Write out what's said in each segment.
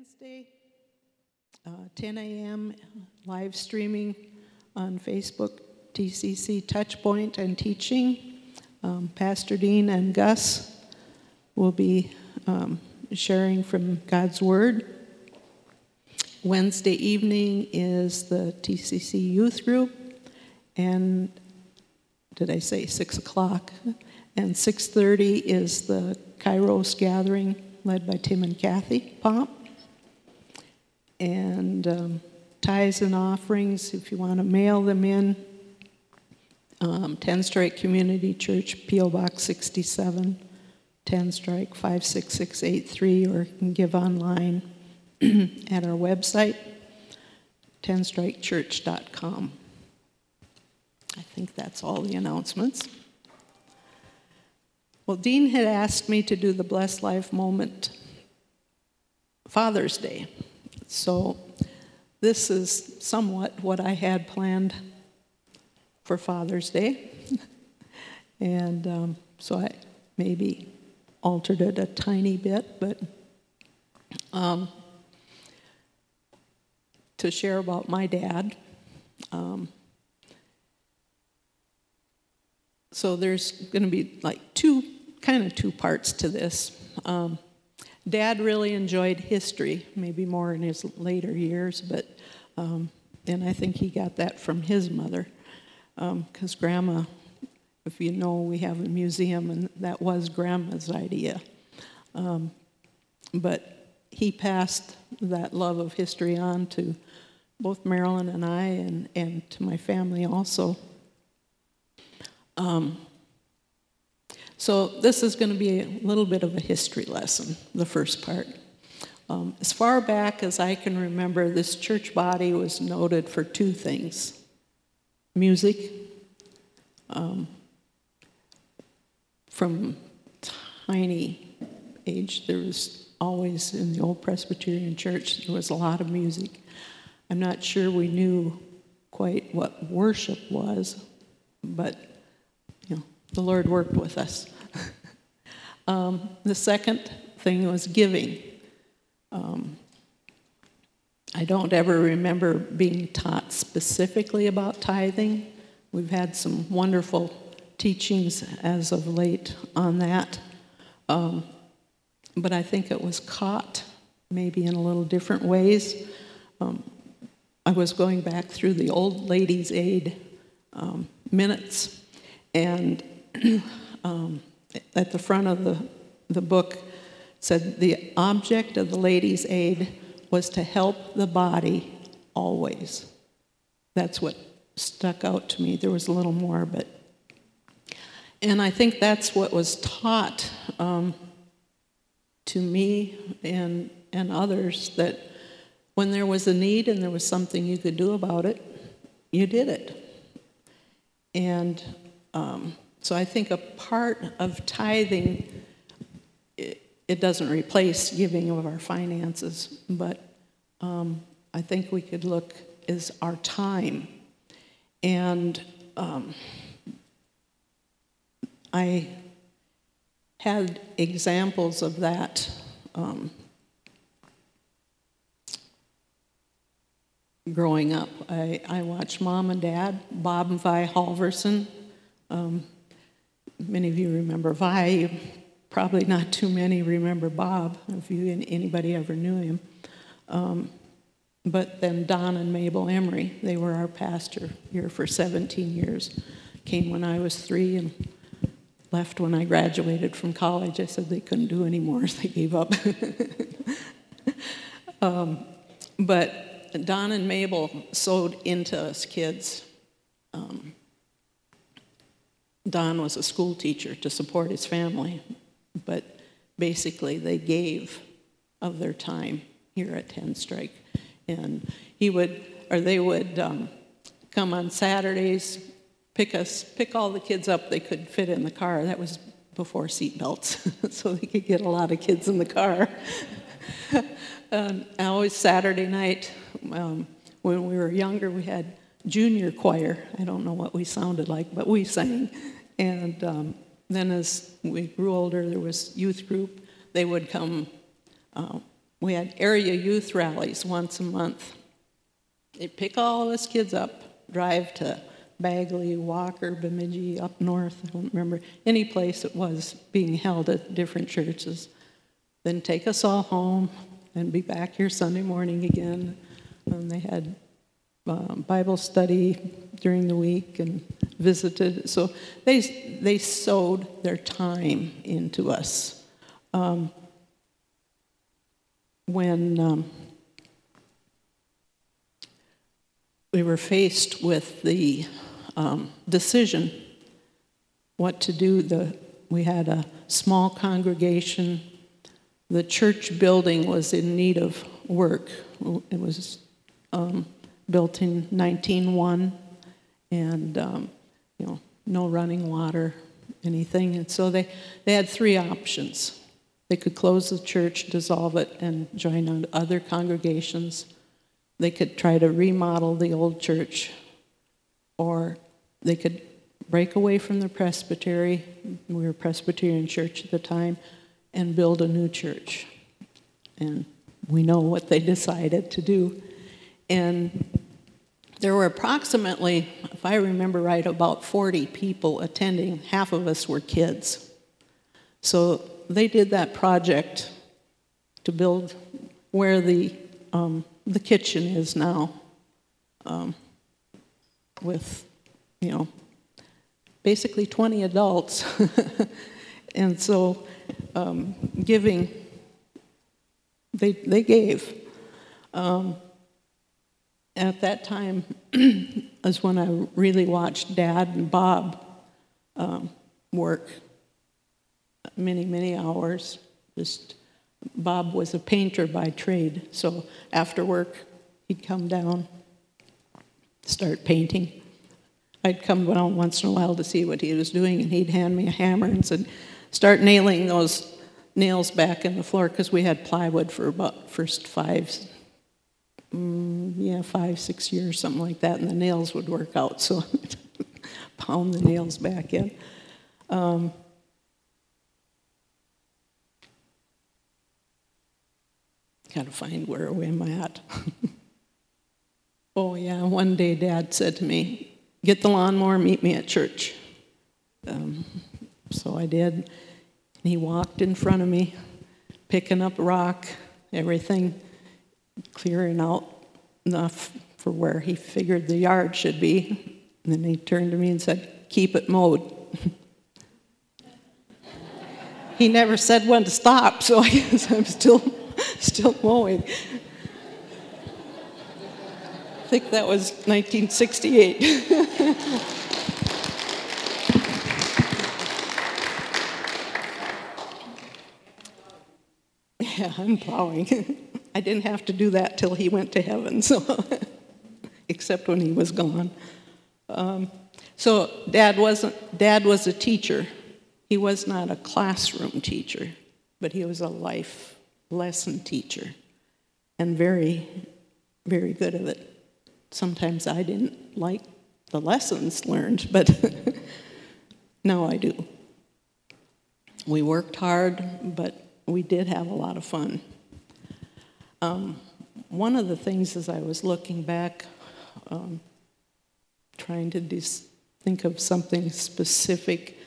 Wednesday, uh, 10 a.m., live streaming on Facebook, TCC Touchpoint and Teaching. Um, Pastor Dean and Gus will be um, sharing from God's Word. Wednesday evening is the TCC Youth Group, and did I say six o'clock? And 6:30 is the Kairos gathering led by Tim and Kathy Pomp. And um, tithes and offerings, if you want to mail them in, um, Tenstrike Community Church, P.O. Box 67, Tenstrike 56683, or you can give online at our website, tenstrikechurch.com. I think that's all the announcements. Well, Dean had asked me to do the Blessed Life moment Father's Day. So this is somewhat what I had planned for Father's Day. and um, so I maybe altered it a tiny bit, but um, to share about my dad. Um, so there's going to be like two kind of two parts to this. Um, Dad really enjoyed history, maybe more in his later years, but um, and I think he got that from his mother, because um, Grandma, if you know, we have a museum, and that was Grandma's idea. Um, but he passed that love of history on to both Marilyn and I, and, and to my family also. Um, so this is going to be a little bit of a history lesson, the first part. Um, as far back as I can remember, this church body was noted for two things music. Um, from tiny age, there was always in the old Presbyterian church, there was a lot of music. I'm not sure we knew quite what worship was, but the Lord worked with us. um, the second thing was giving. Um, I don't ever remember being taught specifically about tithing. We've had some wonderful teachings as of late on that. Um, but I think it was caught maybe in a little different ways. Um, I was going back through the old ladies' aid um, minutes, and um, at the front of the, the book said the object of the ladies' aid was to help the body always. That's what stuck out to me. There was a little more, but. And I think that's what was taught um, to me and, and others that when there was a need and there was something you could do about it, you did it. And um, so I think a part of tithing, it, it doesn't replace giving of our finances, but um, I think we could look is our time. And um, I had examples of that um, growing up. I, I watched mom and dad, Bob and Vi Halverson. Um, many of you remember Vi. Probably not too many remember Bob, if you anybody ever knew him. Um, but then Don and Mabel Emery, they were our pastor here for 17 years. Came when I was three and left when I graduated from college. I said they couldn't do anymore, so they gave up. um, but Don and Mabel sowed into us kids. Um, Don was a school teacher to support his family, but basically they gave of their time here at Tenstrike. And he would, or they would um, come on Saturdays, pick us, pick all the kids up they could fit in the car. That was before seat belts, so they could get a lot of kids in the car. and always Saturday night, um, when we were younger, we had junior choir. I don't know what we sounded like, but we sang. And um, then as we grew older, there was youth group. They would come uh, we had area youth rallies once a month. They'd pick all of us kids up, drive to Bagley, Walker, Bemidji, up north, I don't remember, any place it was being held at different churches. Then take us all home and be back here Sunday morning again. And they had uh, Bible study during the week and visited. So they, they sowed their time into us. Um, when um, we were faced with the um, decision what to do, the, we had a small congregation. The church building was in need of work. It was um, built in 1901, and um, you know, no running water, anything. And so they, they had three options. They could close the church, dissolve it, and join other congregations. They could try to remodel the old church, or they could break away from the presbytery. We were a Presbyterian church at the time, and build a new church. And we know what they decided to do. And there were approximately, if I remember right, about 40 people attending. Half of us were kids. So they did that project to build where the, um, the kitchen is now um, with, you know, basically 20 adults. and so um, giving, they, they gave. Um, at that time is when I really watched Dad and Bob um, work many, many hours. Just Bob was a painter by trade, so after work he'd come down, start painting. I'd come down once in a while to see what he was doing, and he'd hand me a hammer and said, "Start nailing those nails back in the floor," because we had plywood for about first five mm, yeah, five, six years, something like that, and the nails would work out. So I'd pound the nails back in. Um, gotta find where am I at. oh yeah, one day Dad said to me, "Get the lawnmower, meet me at church." Um, so I did, and he walked in front of me, picking up rock, everything clearing out enough for where he figured the yard should be. And then he turned to me and said, Keep it mowed. he never said when to stop, so I guess I'm still, still mowing. I think that was 1968. yeah, I'm plowing. I didn't have to do that till he went to heaven, so except when he was gone. Um, so dad wasn't. Dad was a teacher. He was not a classroom teacher, but he was a life lesson teacher, and very, very good at it. Sometimes I didn't like the lessons learned, but now I do. We worked hard, but we did have a lot of fun. Um, one of the things as I was looking back, um, trying to think of something specific,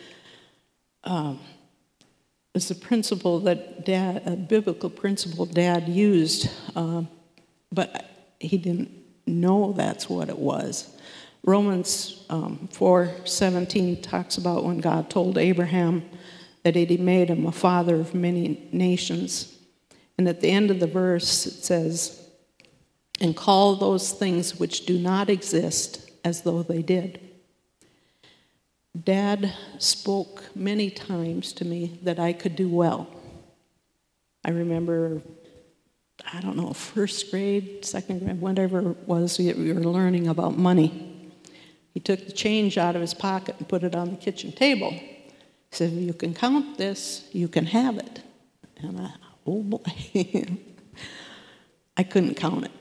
um, is a principle that dad, a biblical principle dad used, uh, but he didn't know that's what it was. Romans um, 4:17 talks about when God told Abraham that he made him a father of many nations. And at the end of the verse, it says, And call those things which do not exist as though they did. Dad spoke many times to me that I could do well. I remember, I don't know, first grade, second grade, whatever it was, we were learning about money. He took the change out of his pocket and put it on the kitchen table. He said, You can count this, you can have it. And I, oh boy, I couldn't count it,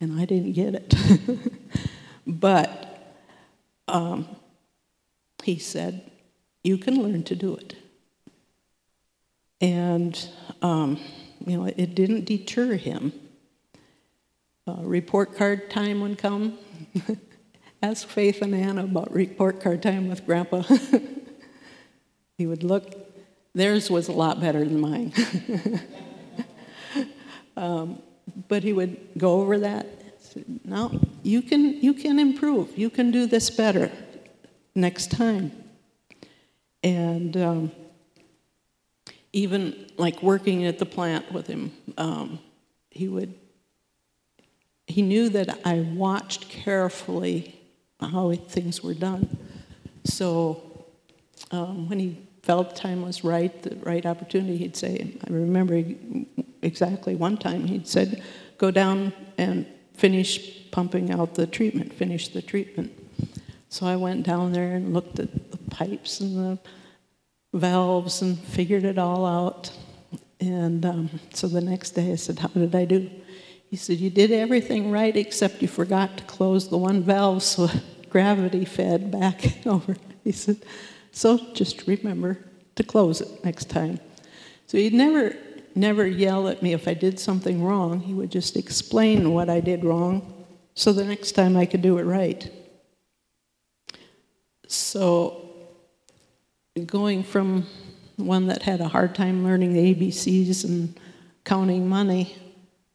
and I didn't get it. but um, he said, You can learn to do it. And um, You know, it didn't deter him. Uh, report card time would come. Ask Faith and Anna about report card time with Grandpa. he would look, theirs was a lot better than mine. um, but he would go over that. No, you can, you can improve. You can do this better next time. And um, even like working at the plant with him, um, he would, he knew that I watched carefully how things were done. So um, when he felt time was right, the right opportunity, he'd say, I remember exactly one time he'd said, go down and finish pumping out the treatment, finish the treatment. So I went down there and looked at the pipes and the valves and figured it all out. And um, so the next day I said, How did I do? He said, You did everything right except you forgot to close the one valve so gravity fed back over. He said, So just remember to close it next time. So he'd never, never yell at me if I did something wrong. He would just explain what I did wrong so the next time I could do it right. So going from one that had a hard time learning the ABCs and counting money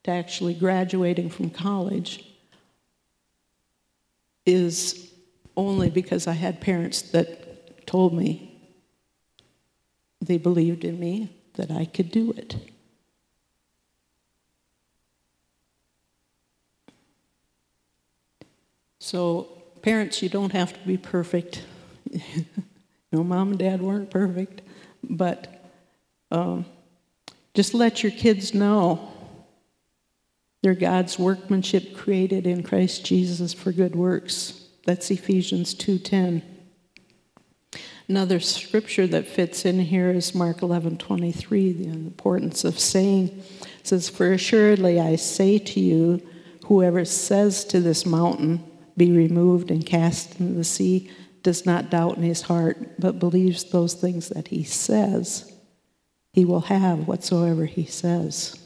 to actually graduating from college is only because I had parents that told me they believed in me that I could do it. So, parents, you don't have to be perfect. No, mom and dad weren't perfect, but um, just let your kids know they're God's workmanship created in Christ Jesus for good works. That's Ephesians 2:10. Another scripture that fits in here is Mark 11:23, the importance of saying says for assuredly I say to you whoever says to this mountain be removed and cast into the sea does not doubt in his heart, but believes those things that he says, he will have whatsoever he says.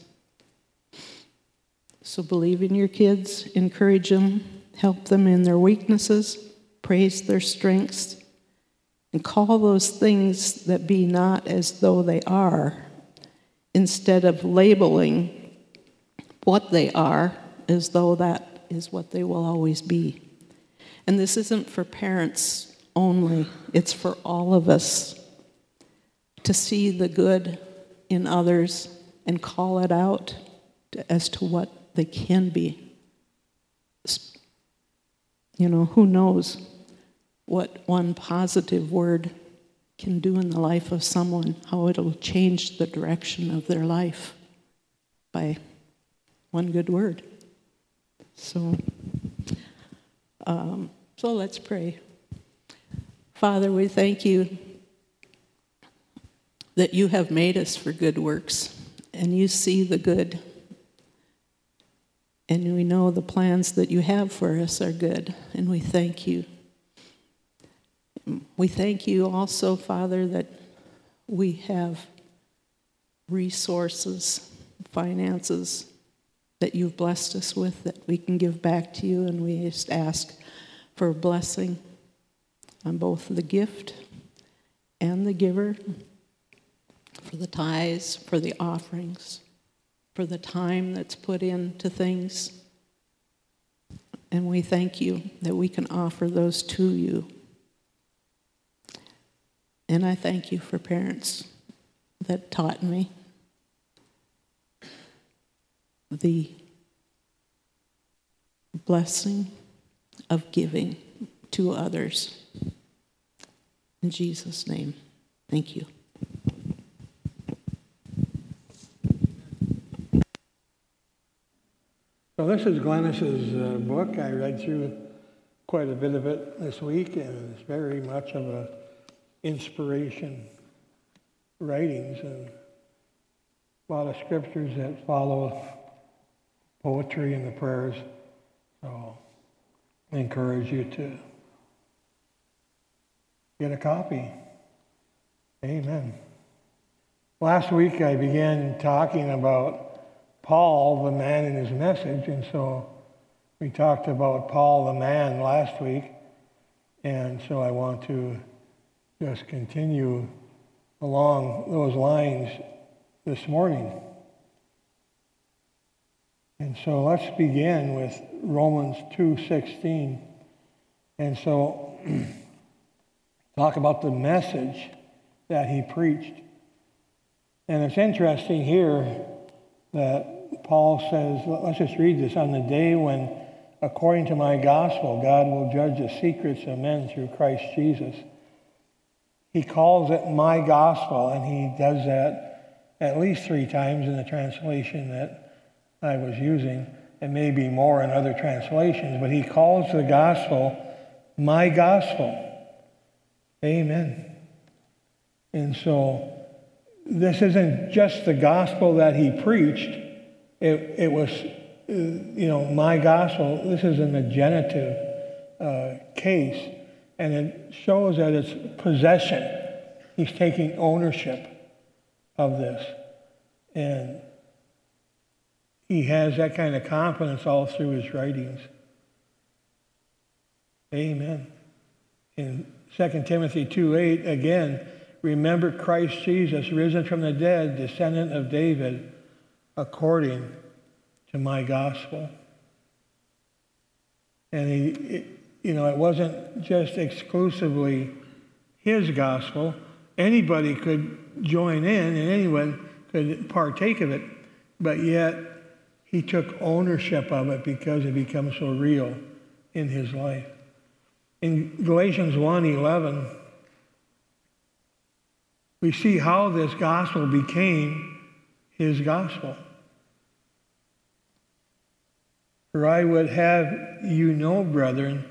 So believe in your kids, encourage them, help them in their weaknesses, praise their strengths, and call those things that be not as though they are, instead of labeling what they are as though that is what they will always be. And this isn't for parents only, it's for all of us to see the good in others and call it out as to what they can be. You know, who knows what one positive word can do in the life of someone, how it'll change the direction of their life by one good word. So, um, so let's pray. Father, we thank you that you have made us for good works and you see the good. And we know the plans that you have for us are good, and we thank you. We thank you also, Father, that we have resources, finances that you've blessed us with that we can give back to you, and we just ask for a blessing on both the gift and the giver, for the tithes, for the offerings, for the time that's put into things. And we thank you that we can offer those to you. And I thank you for parents that taught me the blessing of giving to others. In Jesus' name, thank you. So this is Glennis's uh, book. I read through quite a bit of it this week, and it's very much of a inspiration writings and a lot of scriptures that follow poetry and the prayers. So I encourage you to get a copy. Amen. Last week I began talking about Paul, the man and his message, and so we talked about Paul, the man, last week, and so I want to just continue along those lines this morning. And so let's begin with Romans 2:16. And so talk about the message that he preached. And it's interesting here that Paul says, let's just read this, on the day when, according to my gospel, God will judge the secrets of men through Christ Jesus. He calls it my gospel, and he does that at least three times in the translation that I was using. It may be more in other translations, but he calls the gospel my gospel. Amen. And so this isn't just the gospel that he preached. It, it was, uh, you know, my gospel. This is in the genitive uh, case, and it shows that it's possession. He's taking ownership of this. And he has that kind of confidence all through his writings. Amen. In 2 Timothy 2 8, again, Remember Christ Jesus, risen from the dead, descendant of David, according to my gospel. And he, you know, it wasn't just exclusively his gospel. Anybody could join in and anyone could partake of it, but yet he took ownership of it because it becomes so real in his life. In Galatians 1:11, we see how this gospel became his gospel. For I would have you know, brethren,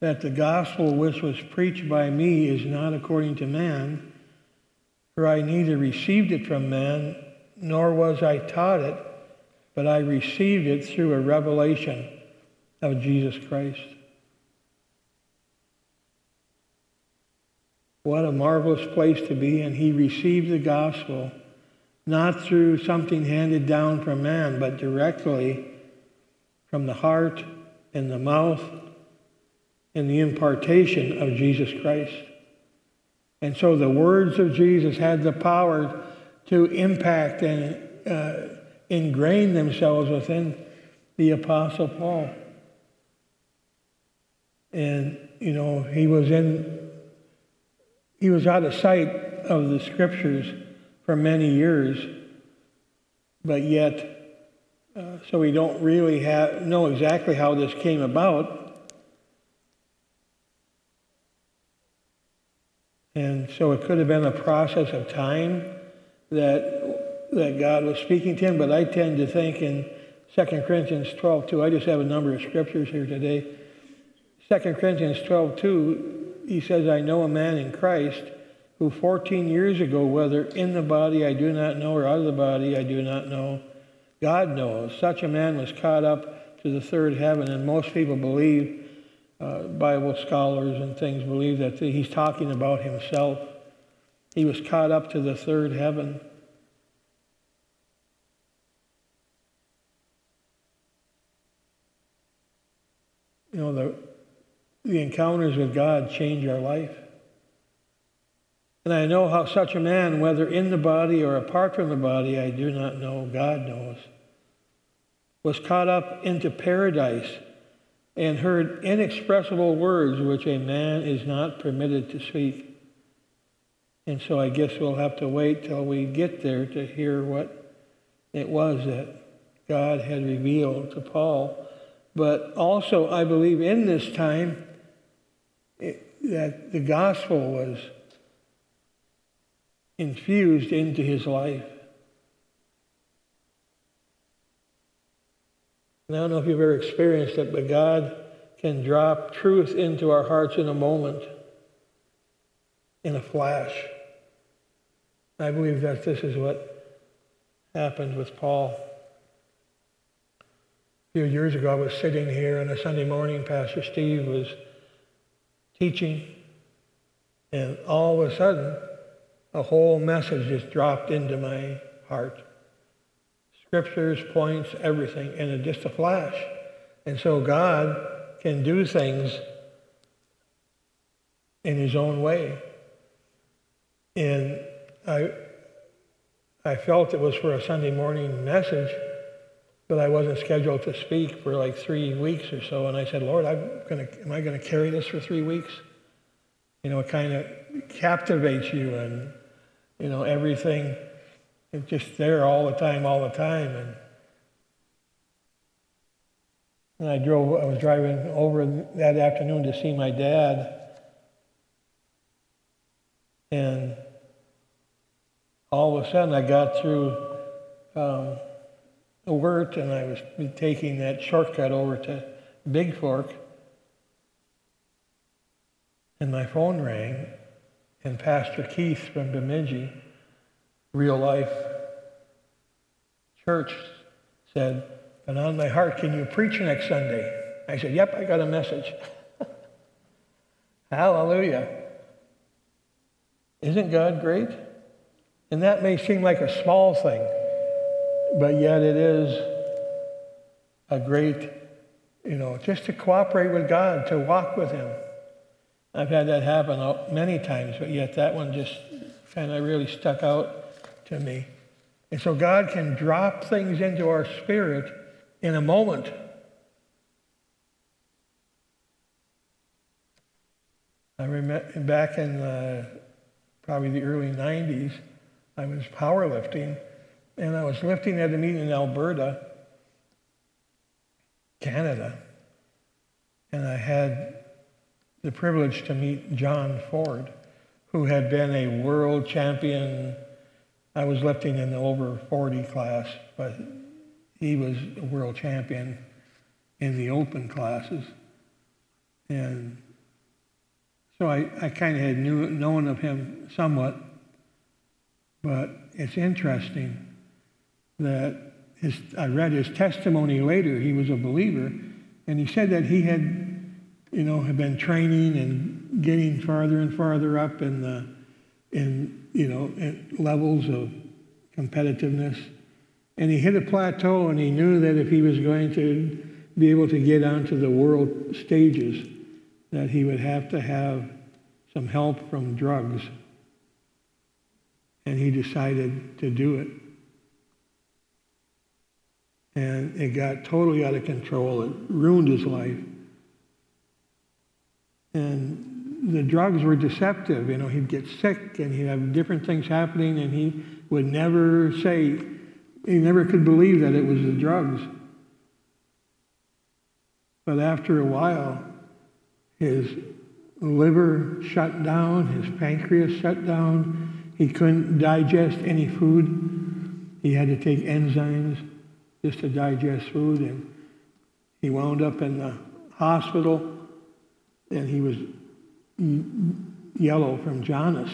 that the gospel which was preached by me is not according to man, for I neither received it from man, nor was I taught it, but I received it through a revelation of Jesus Christ. What a marvelous place to be. And he received the gospel not through something handed down from man, but directly from the heart and the mouth and the impartation of Jesus Christ. And so the words of Jesus had the power to impact and uh, ingrain themselves within the Apostle Paul. And, you know, he was in he was out of sight of the scriptures for many years, but yet, uh, so we don't really have, know exactly how this came about. And so it could have been a process of time that, that God was speaking to him, but I tend to think in 2 Corinthians 12, 2, I just have a number of scriptures here today. 2 Corinthians 12, 2, he says, I know a man in Christ who 14 years ago, whether in the body I do not know or out of the body I do not know, God knows. Such a man was caught up to the third heaven, and most people believe, uh, Bible scholars and things believe that he's talking about himself. He was caught up to the third heaven. You know, the the encounters with God change our life. And I know how such a man, whether in the body or apart from the body, I do not know, God knows, was caught up into paradise and heard inexpressible words which a man is not permitted to speak. And so I guess we'll have to wait till we get there to hear what it was that God had revealed to Paul. But also, I believe in this time, that the gospel was infused into his life. And I don't know if you've ever experienced it, but God can drop truth into our hearts in a moment, in a flash. I believe that this is what happened with Paul. A few years ago, I was sitting here on a Sunday morning. Pastor Steve was teaching, and all of a sudden, a whole message just dropped into my heart. Scriptures, points, everything, in just a flash. And so God can do things in his own way. And I, I felt it was for a Sunday morning message, but I wasn't scheduled to speak for like three weeks or so. And I said, Lord, I'm gonna, am I going to carry this for three weeks? You know, it kind of captivates you and, you know, everything. It's just there all the time, all the time. And, and I drove, I was driving over that afternoon to see my dad. And all of a sudden I got through um, Wirt and I was taking that shortcut over to Bigfork. And my phone rang, and Pastor Keith from Bemidji, real life church, said, And on my heart, can you preach next Sunday? I said, Yep, I got a message. Hallelujah. Isn't God great? And that may seem like a small thing, but yet it is a great, you know, just to cooperate with God, to walk with Him. I've had that happen many times, but yet that one just kind of really stuck out to me. And so God can drop things into our spirit in a moment. I remember back in uh, probably the early 90s, I was powerlifting, and I was lifting at a meeting in Alberta, Canada, and I had the privilege to meet John Ford, who had been a world champion. I was lifting in the over 40 class, but he was a world champion in the open classes. And so I, I kind of had knew, known of him somewhat, but it's interesting that his, I read his testimony later. He was a believer, and he said that he had, you know, had been training and getting farther and farther up in the, in you know, at levels of competitiveness, and he hit a plateau, and he knew that if he was going to be able to get onto the world stages, that he would have to have some help from drugs. And he decided to do it. And it got totally out of control. It ruined his life. And the drugs were deceptive. You know, he'd get sick and he'd have different things happening, and he would never say, he never could believe that it was the drugs. But after a while, his liver shut down, his pancreas shut down. He couldn't digest any food. He had to take enzymes just to digest food. And he wound up in the hospital and he was yellow from jaundice.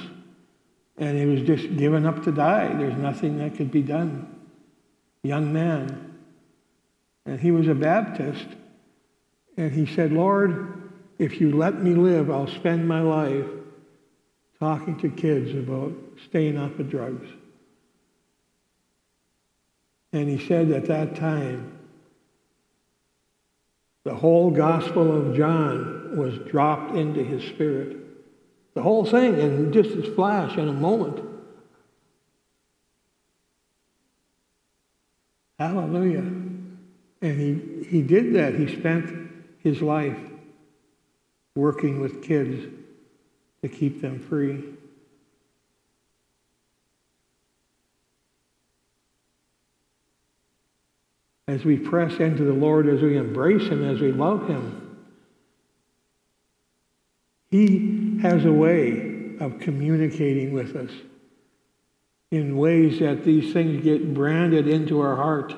And he was just given up to die. There's nothing that could be done. Young man. And he was a Baptist. And he said, Lord, if you let me live, I'll spend my life talking to kids about staying off of drugs. And he said at that time, the whole Gospel of John was dropped into his spirit. The whole thing in just a flash, in a moment. Hallelujah. And he, he did that. He spent his life working with kids to keep them free. As we press into the Lord, as we embrace Him, as we love Him, He has a way of communicating with us in ways that these things get branded into our heart.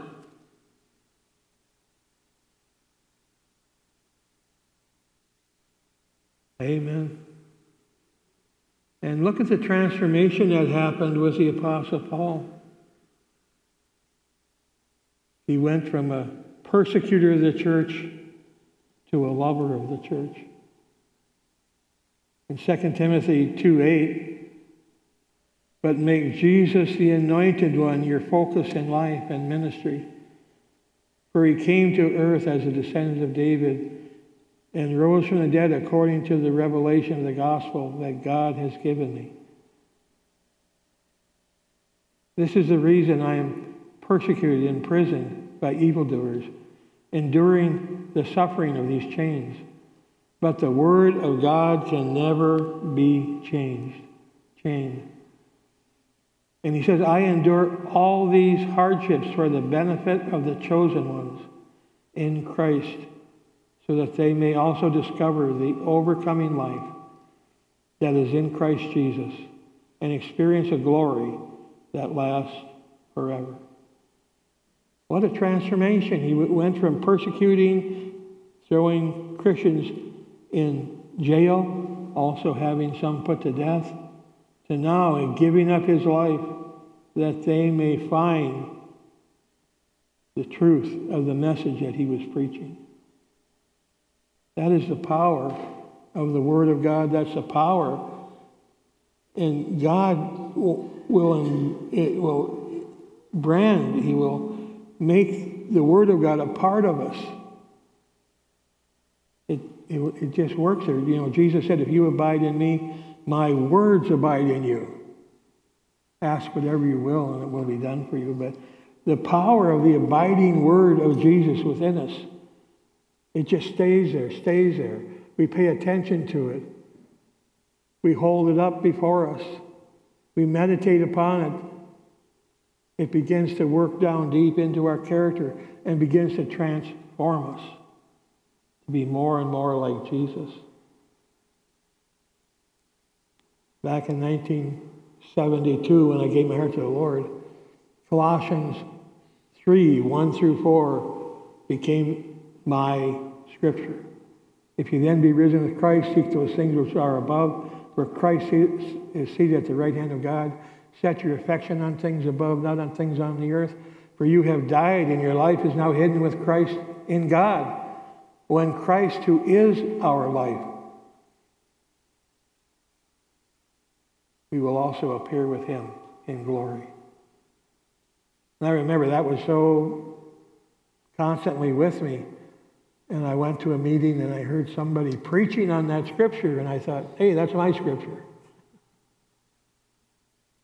Amen. And look at the transformation that happened with the Apostle Paul. He went from a persecutor of the church to a lover of the church. In 2 Timothy 2 8, but make Jesus the anointed one your focus in life and ministry. For he came to earth as a descendant of David and rose from the dead according to the revelation of the gospel that God has given me. This is the reason I am persecuted in prison by evildoers, enduring the suffering of these chains. But the word of God can never be changed. Chained. And he says, I endure all these hardships for the benefit of the chosen ones in Christ, so that they may also discover the overcoming life that is in Christ Jesus and experience a glory that lasts forever. What a transformation. He went from persecuting, throwing Christians in jail, also having some put to death, to now in giving up his life that they may find the truth of the message that he was preaching. That is the power of the Word of God. That's the power. And God will, will, it will brand, He will make the Word of God a part of us. It, it, just works there. You know, Jesus said, if you abide in me, my words abide in you. Ask whatever you will, and it will be done for you. But the power of the abiding word of Jesus within us, it just stays there, stays there. We pay attention to it. We hold it up before us. We meditate upon it. It begins to work down deep into our character and begins to transform us be more and more like Jesus. Back in 1972, when I gave my heart to the Lord. Colossians 3 1 through 4 became my scripture. If you then be risen with Christ, seek those things which are above, where Christ is seated at the right hand of God. Set your affection on things above, not on things on the earth. For you have died, and your life is now hidden with Christ in God. When Christ, who is our life, we will also appear with him in glory. And I remember that was so constantly with me. And I went to a meeting and I heard somebody preaching on that scripture, and I thought, hey, that's my scripture.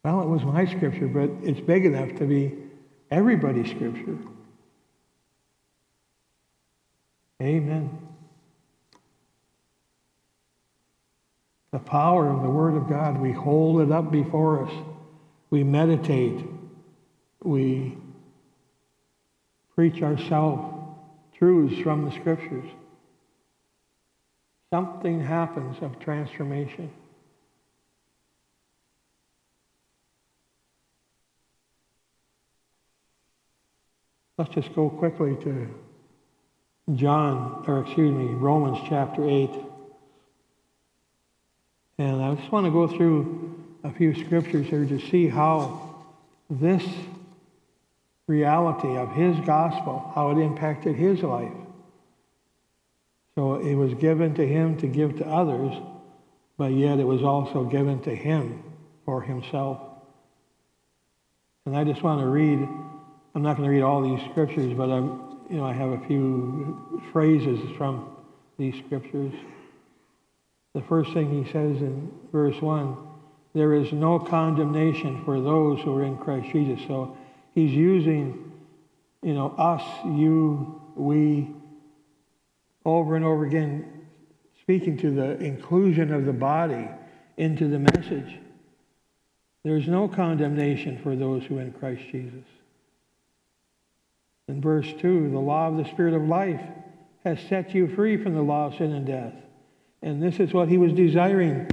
Well, it was my scripture, but it's big enough to be everybody's scripture. Amen. the power of the Word of God. We hold it up before us. We meditate. We preach ourselves truths from the Scriptures. Something happens of transformation. Let's just go quickly to John, or excuse me, Romans chapter 8. And I just want to go through a few scriptures here to see how this reality of his gospel, how it impacted his life. So it was given to him to give to others, but yet it was also given to him for himself. And I just want to read, I'm not going to read all these scriptures, but I'm, you know, I have a few phrases from these scriptures. The first thing he says in verse 1 there is no condemnation for those who are in Christ Jesus. So he's using, you know, us, you, we, over and over again, speaking to the inclusion of the body into the message. There's no condemnation for those who are in Christ Jesus. In verse 2, the law of the Spirit of life has set you free from the law of sin and death. And this is what he was desiring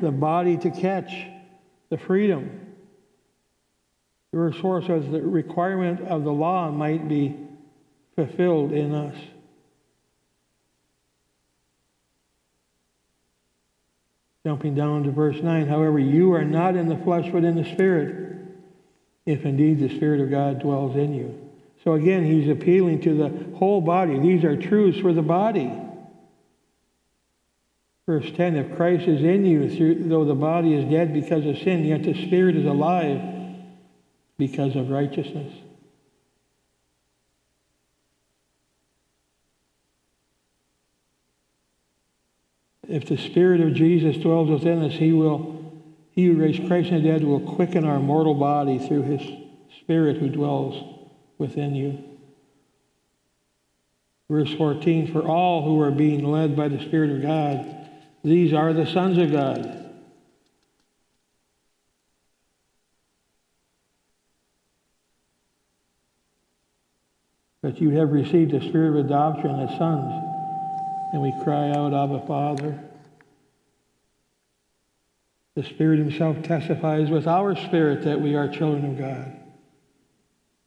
the body to catch, the freedom. Verse 4 says the requirement of the law might be fulfilled in us. Jumping down to verse 9, however, you are not in the flesh but in the Spirit, if indeed the Spirit of God dwells in you. So again, he's appealing to the whole body. These are truths for the body. Verse 10 If Christ is in you, though the body is dead because of sin, yet the spirit is alive because of righteousness. If the Spirit of Jesus dwells within us, He will, He who raised Christ from the dead will quicken our mortal body through His Spirit who dwells within you. Verse 14 For all who are being led by the Spirit of God, these are the sons of God. But you have received the spirit of adoption as sons, and we cry out, Abba, Father. The Spirit Himself testifies with our spirit that we are children of God.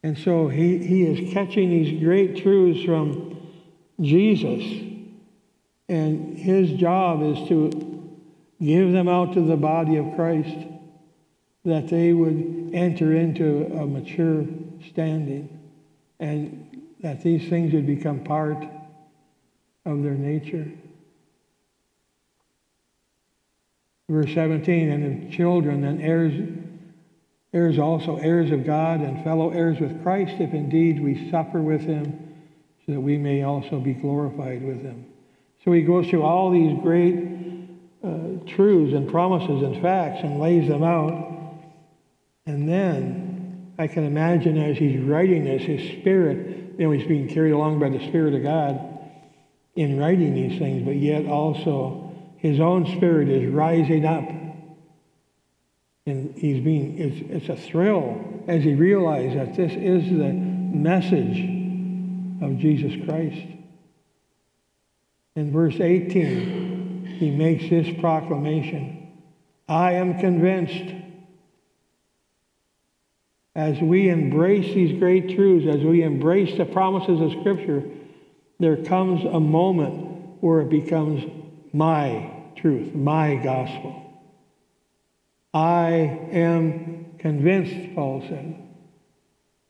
And so he, he is catching these great truths from Jesus. And his job is to give them out to the body of Christ that they would enter into a mature standing and that these things would become part of their nature. Verse 17, and the children and heirs, heirs also, heirs of God and fellow heirs with Christ, if indeed we suffer with him, so that we may also be glorified with him. So he goes through all these great uh, truths and promises and facts and lays them out. And then I can imagine as he's writing this, his spirit, you know, he's being carried along by the Spirit of God in writing these things, but yet also his own spirit is rising up. And he's being, it's, it's a thrill as he realizes that this is the message of Jesus Christ. In verse 18, he makes this proclamation I am convinced as we embrace these great truths, as we embrace the promises of Scripture, there comes a moment where it becomes my truth, my gospel. I am convinced, Paul said.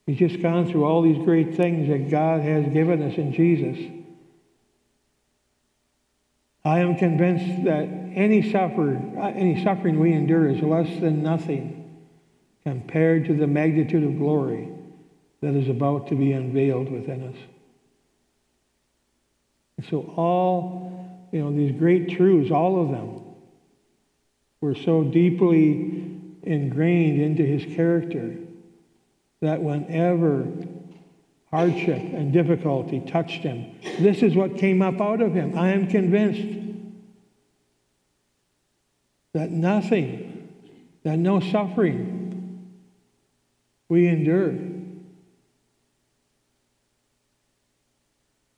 He's just gone through all these great things that God has given us in Jesus. I am convinced that any suffer, any suffering we endure is less than nothing compared to the magnitude of glory that is about to be unveiled within us. And so all you know, these great truths, all of them, were so deeply ingrained into his character that whenever hardship and difficulty touched him, this is what came up out of him. I am convinced that nothing, that no suffering we endure.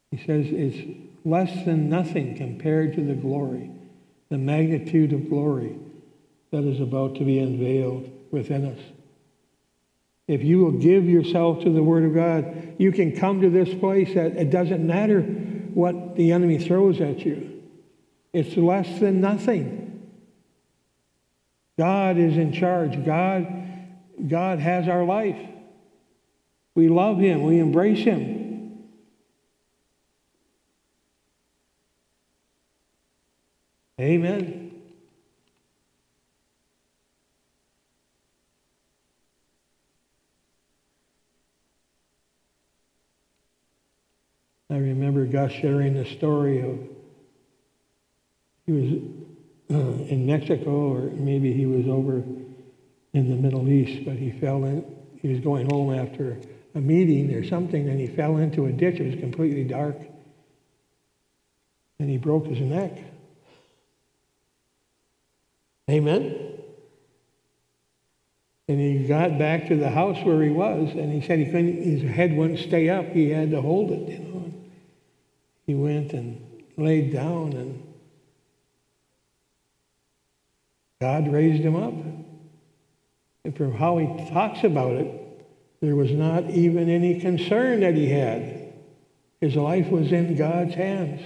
He says it's less than nothing compared to the glory, the magnitude of glory that is about to be unveiled within us. If you will give yourself to the Word of God, you can come to this place that it doesn't matter what the enemy throws at you. It's less than nothing. God is in charge. God, God has our life. We love Him. We embrace Him. Amen. I remember Gus sharing the story of he was uh, in Mexico or maybe he was over in the Middle East, but he fell in. He was going home after a meeting or something, and he fell into a ditch. It was completely dark, and he broke his neck. Amen? And he got back to the house where he was, and he said he couldn't, his head wouldn't stay up. He had to hold it, you know. He went and laid down, and God raised him up. And from how he talks about it, there was not even any concern that he had. His life was in God's hands.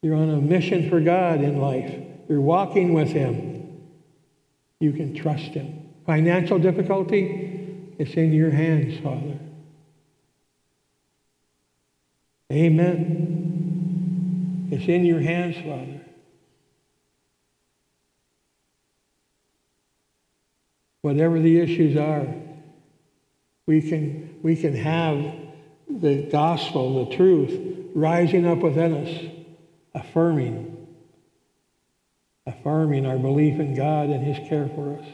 You're on a mission for God in life. You're walking with Him. You can trust Him. Financial difficulty, it's in your hands, Father. Amen. It's in your hands, Father. Whatever the issues are, we can, we can have the gospel, the truth, rising up within us, affirming, affirming our belief in God and His care for us.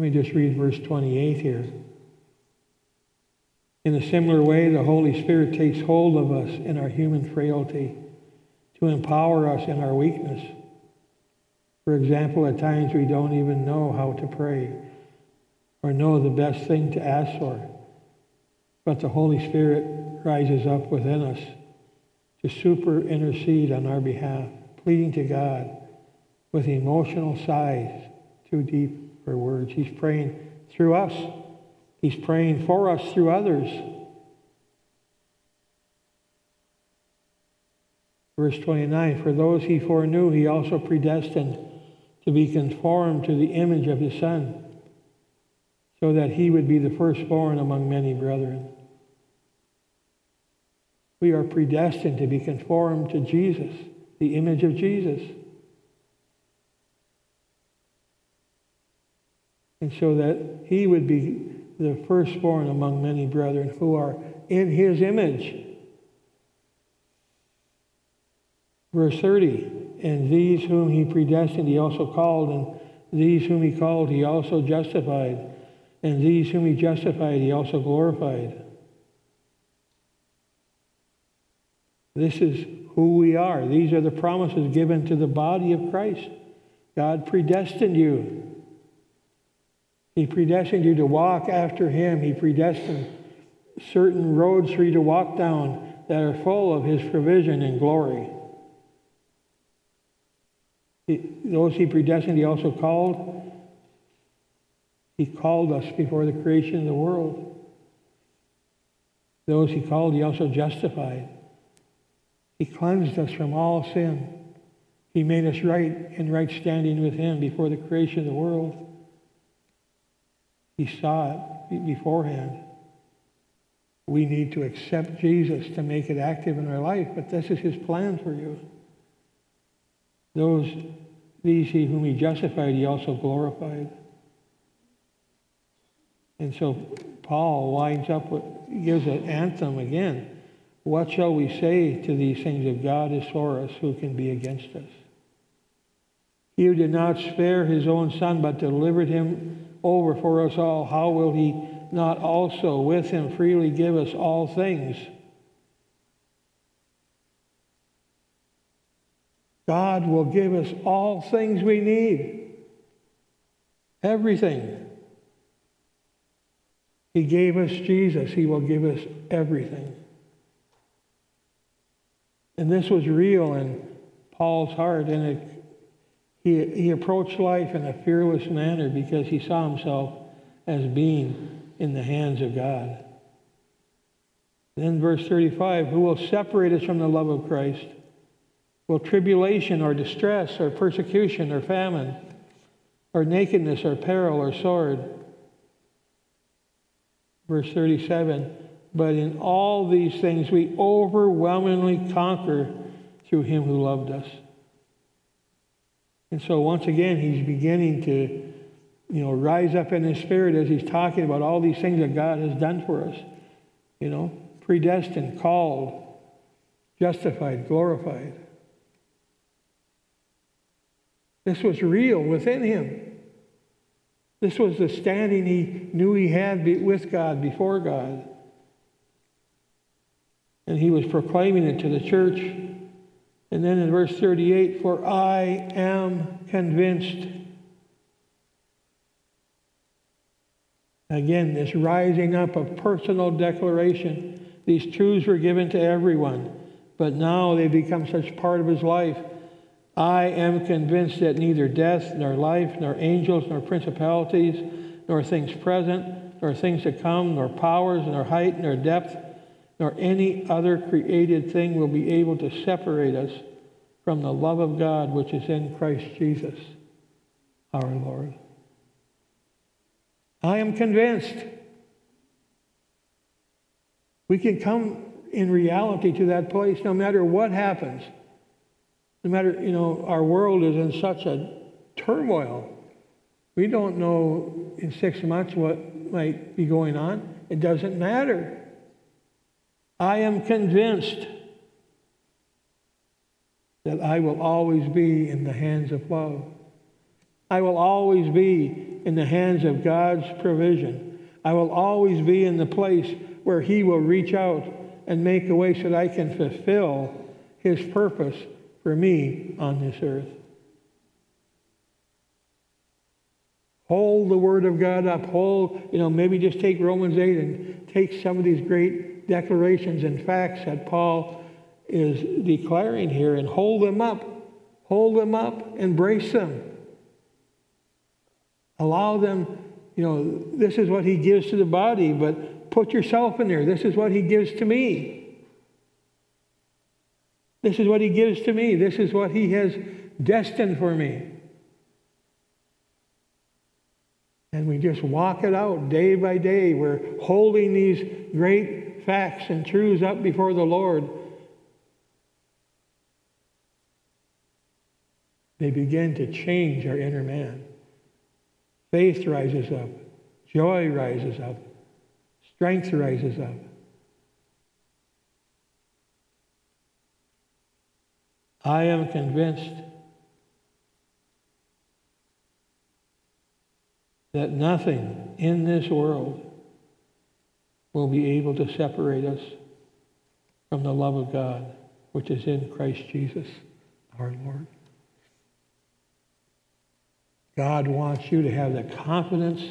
Let me just read verse 28 here. In a similar way, the Holy Spirit takes hold of us in our human frailty to empower us in our weakness. For example, at times we don't even know how to pray or know the best thing to ask for. But the Holy Spirit rises up within us to super intercede on our behalf, pleading to God with emotional sighs too deep for words. He's praying through us. He's praying for us through others. Verse 29 For those he foreknew, he also predestined to be conformed to the image of his Son, so that he would be the firstborn among many brethren. We are predestined to be conformed to Jesus, the image of Jesus. And so that he would be the firstborn among many brethren who are in his image. Verse 30 And these whom he predestined, he also called, and these whom he called, he also justified, and these whom he justified, he also glorified. This is who we are. These are the promises given to the body of Christ. God predestined you. He predestined you to walk after Him. He predestined certain roads for you to walk down that are full of His provision and glory. He, those He predestined, He also called. He called us before the creation of the world. Those He called, He also justified. He cleansed us from all sin. He made us right in right standing with Him before the creation of the world. He saw it beforehand. We need to accept Jesus to make it active in our life, but this is His plan for you. Those, these he whom He justified, He also glorified. And so Paul winds up with, gives an anthem again what shall we say to these things? If God is for us, who can be against us? He who did not spare his own son, but delivered him over for us all, how will he not also with him freely give us all things? God will give us all things we need. Everything. He gave us Jesus. He will give us everything. And this was real in Paul's heart, and it, he, he approached life in a fearless manner because he saw himself as being in the hands of God. Then, verse 35 Who will separate us from the love of Christ? Will tribulation or distress or persecution or famine or nakedness or peril or sword? Verse 37 but in all these things we overwhelmingly conquer through him who loved us. And so once again, he's beginning to, you know, rise up in his spirit as he's talking about all these things that God has done for us. You know, predestined, called, justified, glorified. This was real within him. This was the standing he knew he had with God, before God. And he was proclaiming it to the church. And then in verse 38, for I am convinced. Again, this rising up of personal declaration. These truths were given to everyone, but now they become such part of his life. I am convinced that neither death, nor life, nor angels, nor principalities, nor things present, nor things to come, nor powers, nor height, nor depth, nor any other created thing will be able to separate us from the love of God which is in Christ Jesus our Lord. I am convinced. We can come in reality to that place no matter what happens. No matter, you know, our world is in such a turmoil. We don't know in six months what might be going on. It doesn't matter. I am convinced that I will always be in the hands of love. I will always be in the hands of God's provision. I will always be in the place where He will reach out and make a way so that I can fulfill His purpose for me on this earth. Hold the Word of God up. Hold, you know, maybe just take Romans 8 and take some of these great declarations and facts that Paul is declaring here and hold them up. Hold them up, embrace them. Allow them, you know, this is what he gives to the body, but put yourself in there. This is what he gives to me. This is what he gives to me. This is what he has destined for me. And we just walk it out day by day. We're holding these great facts and truths up before the Lord. They begin to change our inner man. Faith rises up, joy rises up, strength rises up. I am convinced that nothing in this world will be able to separate us from the love of God, which is in Christ Jesus our Lord. God wants you to have the confidence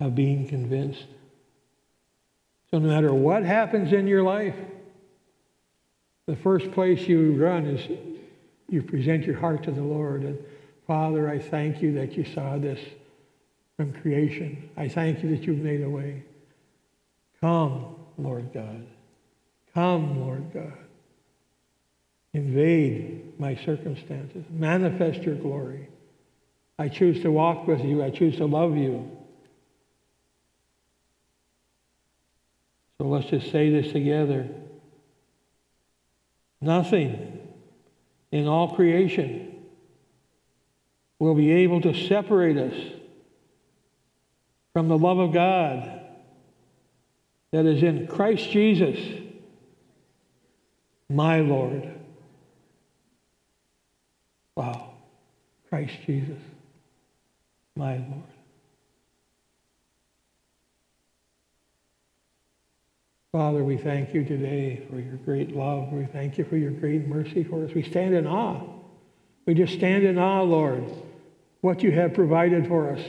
of being convinced. So no matter what happens in your life, the first place you run is you present your heart to the Lord. And Father, I thank you that you saw this from creation. I thank you that you've made a way. Come, Lord God. Come, Lord God. Invade my circumstances. Manifest your glory. I choose to walk with you. I choose to love you. So let's just say this together. Nothing in all creation will be able to separate us from the love of God that is in Christ Jesus, my Lord. Wow. Christ Jesus my Lord. Father, we thank you today for your great love. We thank you for your great mercy for us. We stand in awe. We just stand in awe, Lord, what you have provided for us.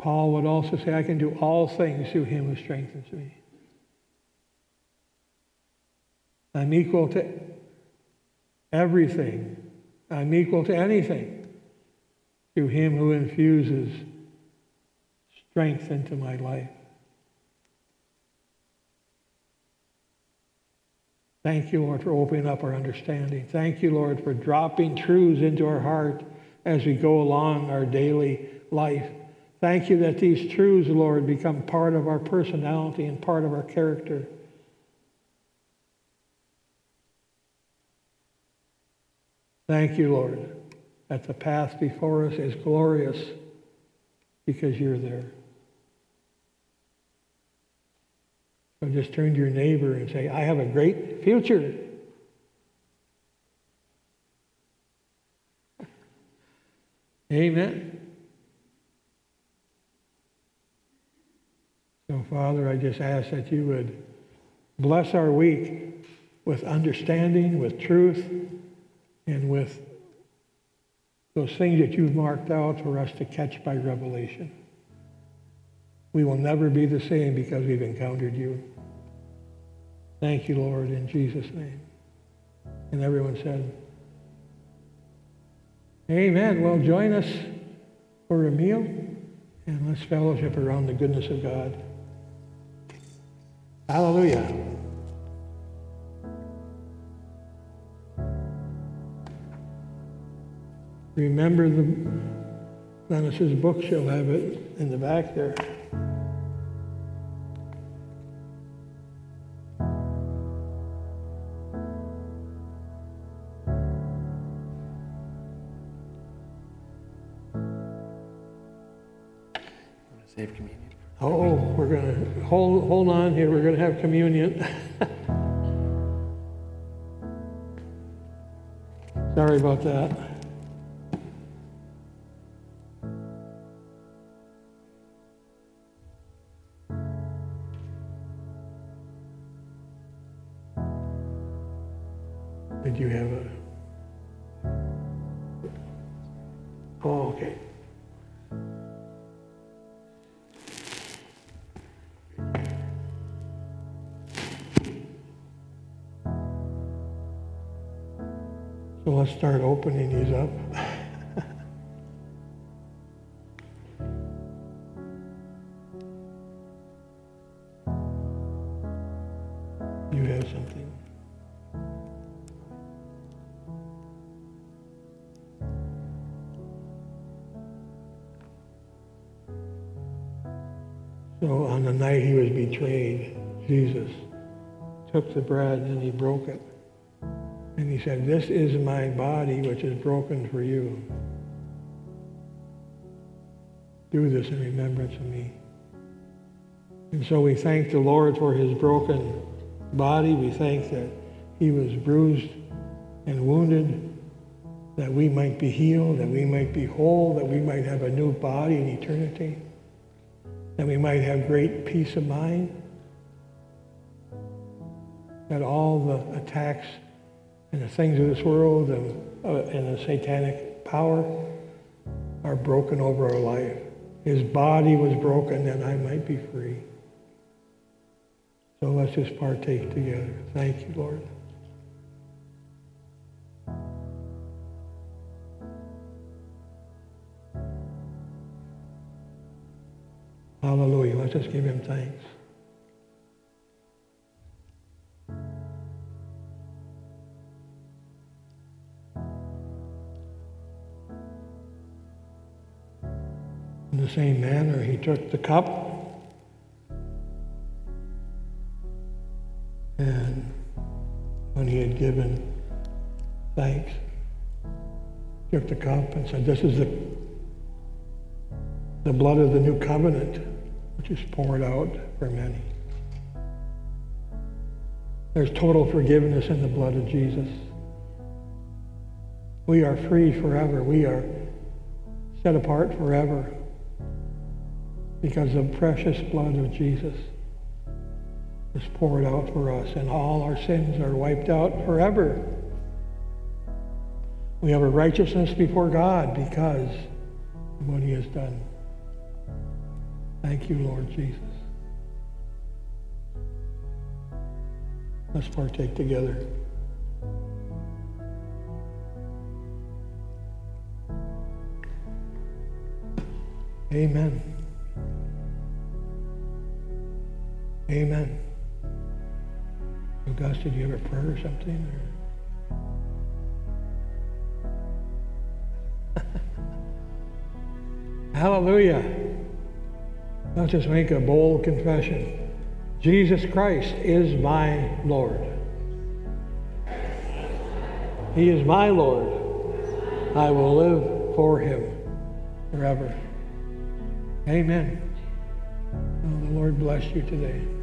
Paul would also say, I can do all things through him who strengthens me. I'm equal to everything I'm equal to anything through him who infuses strength into my life. Thank you, Lord, for opening up our understanding. Thank you, Lord, for dropping truths into our heart as we go along our daily life. Thank you that these truths, Lord, become part of our personality and part of our character. Thank you, Lord, that the path before us is glorious because you're there. So just turn to your neighbor and say, I have a great future. Amen. So, Father, I just ask that you would bless our week with understanding, with truth, and with those things that you've marked out for us to catch by revelation. We will never be the same because we've encountered you. Thank you, Lord, in Jesus' name. And everyone said, Amen. Well, join us for a meal and let's fellowship around the goodness of God. Hallelujah. remember the Genesis book, she'll have it in the back there. Hold on here. We're going to have communion. Sorry about that. The bread and he broke it. And he said, This is my body, which is broken for you. Do this in remembrance of me. And so we thank the Lord for his broken body. We thank that he was bruised and wounded, that we might be healed, that we might be whole, that we might have a new body in eternity, that we might have great peace of mind, that all the attacks and the things of this world and, uh, and the satanic power are broken over our life. His body was broken that I might be free. So let's just partake together. Thank you, Lord. Hallelujah. Let's just give him thanks. Same manner, he took the cup and when he had given thanks, took the cup and said, This is the, the blood of the new covenant, which is poured out for many. There's total forgiveness in the blood of Jesus. We are free forever. We are set apart forever because the precious blood of Jesus was poured out for us, and all our sins are wiped out forever. We have a righteousness before God because of what he has done. Thank you, Lord Jesus. Let's partake together. Amen. Amen. Oh, so Gus, did you have a prayer or something? Or? Hallelujah. Let's just make a bold confession. Jesus Christ is my Lord. He is my Lord. I will live for him forever. Amen. Oh, the Lord bless you today.